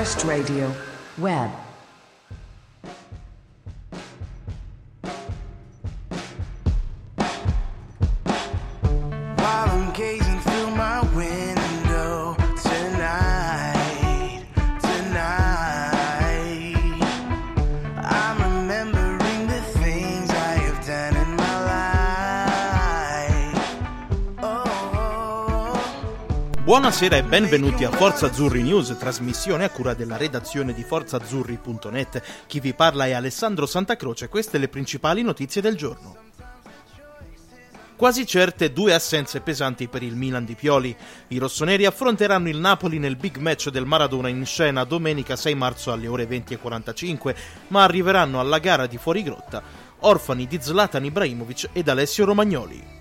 First Radio Web. Buonasera e benvenuti a Forza Azzurri News, trasmissione a cura della redazione di forzazzurri.net. Chi vi parla è Alessandro Santacroce, queste le principali notizie del giorno. Quasi certe due assenze pesanti per il Milan di Pioli. I rossoneri affronteranno il Napoli nel big match del Maradona in scena domenica 6 marzo alle ore 20.45, ma arriveranno alla gara di fuorigrotta orfani di Zlatan Ibrahimovic ed Alessio Romagnoli.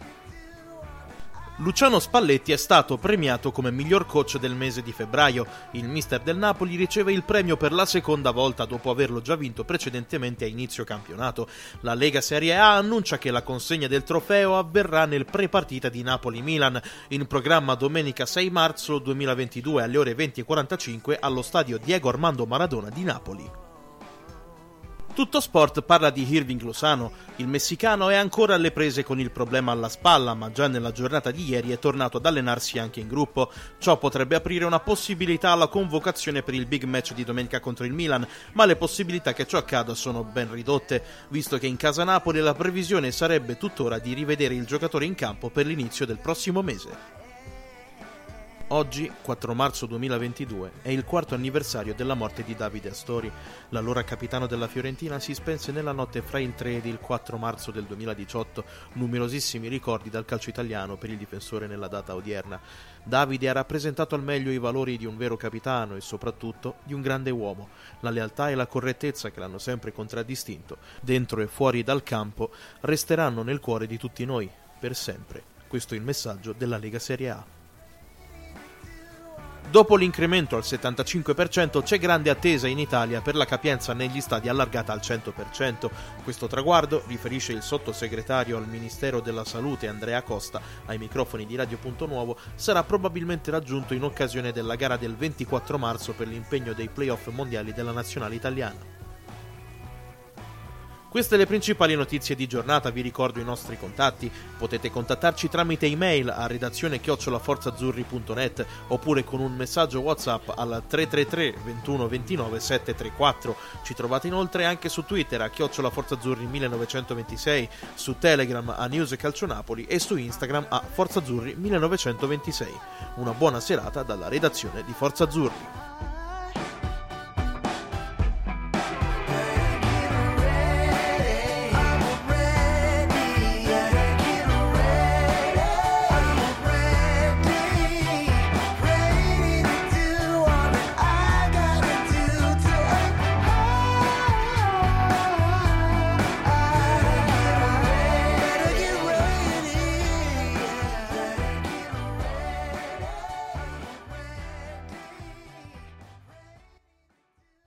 Luciano Spalletti è stato premiato come miglior coach del mese di febbraio. Il mister del Napoli riceve il premio per la seconda volta dopo averlo già vinto precedentemente a inizio campionato. La Lega Serie A annuncia che la consegna del trofeo avverrà nel pre-partita di Napoli-Milan, in programma domenica 6 marzo 2022 alle ore 20.45 allo stadio Diego Armando Maradona di Napoli. Tutto Sport parla di Irving Lozano. Il messicano è ancora alle prese con il problema alla spalla, ma già nella giornata di ieri è tornato ad allenarsi anche in gruppo. Ciò potrebbe aprire una possibilità alla convocazione per il big match di domenica contro il Milan, ma le possibilità che ciò accada sono ben ridotte, visto che in casa Napoli la previsione sarebbe tuttora di rivedere il giocatore in campo per l'inizio del prossimo mese. Oggi, 4 marzo 2022, è il quarto anniversario della morte di Davide Astori. L'allora capitano della Fiorentina si spense nella notte fra il 3 ed il 4 marzo del 2018. Numerosissimi ricordi dal calcio italiano per il difensore nella data odierna. Davide ha rappresentato al meglio i valori di un vero capitano e soprattutto di un grande uomo. La lealtà e la correttezza che l'hanno sempre contraddistinto, dentro e fuori dal campo, resteranno nel cuore di tutti noi, per sempre. Questo è il messaggio della Lega Serie A. Dopo l'incremento al 75% c'è grande attesa in Italia per la capienza negli stadi allargata al 100%. Questo traguardo, riferisce il sottosegretario al Ministero della Salute Andrea Costa ai microfoni di Radio Punto Nuovo, sarà probabilmente raggiunto in occasione della gara del 24 marzo per l'impegno dei playoff mondiali della nazionale italiana. Queste le principali notizie di giornata, vi ricordo i nostri contatti. Potete contattarci tramite email a redazione chiocciolaforzazzurri.net oppure con un messaggio WhatsApp al 333 21 29 734. Ci trovate inoltre anche su Twitter a chiocciolaforzazzurri 1926, su Telegram a News Calcio Napoli e su Instagram a Forzazzurri 1926. Una buona serata dalla redazione di Forza Azzurri.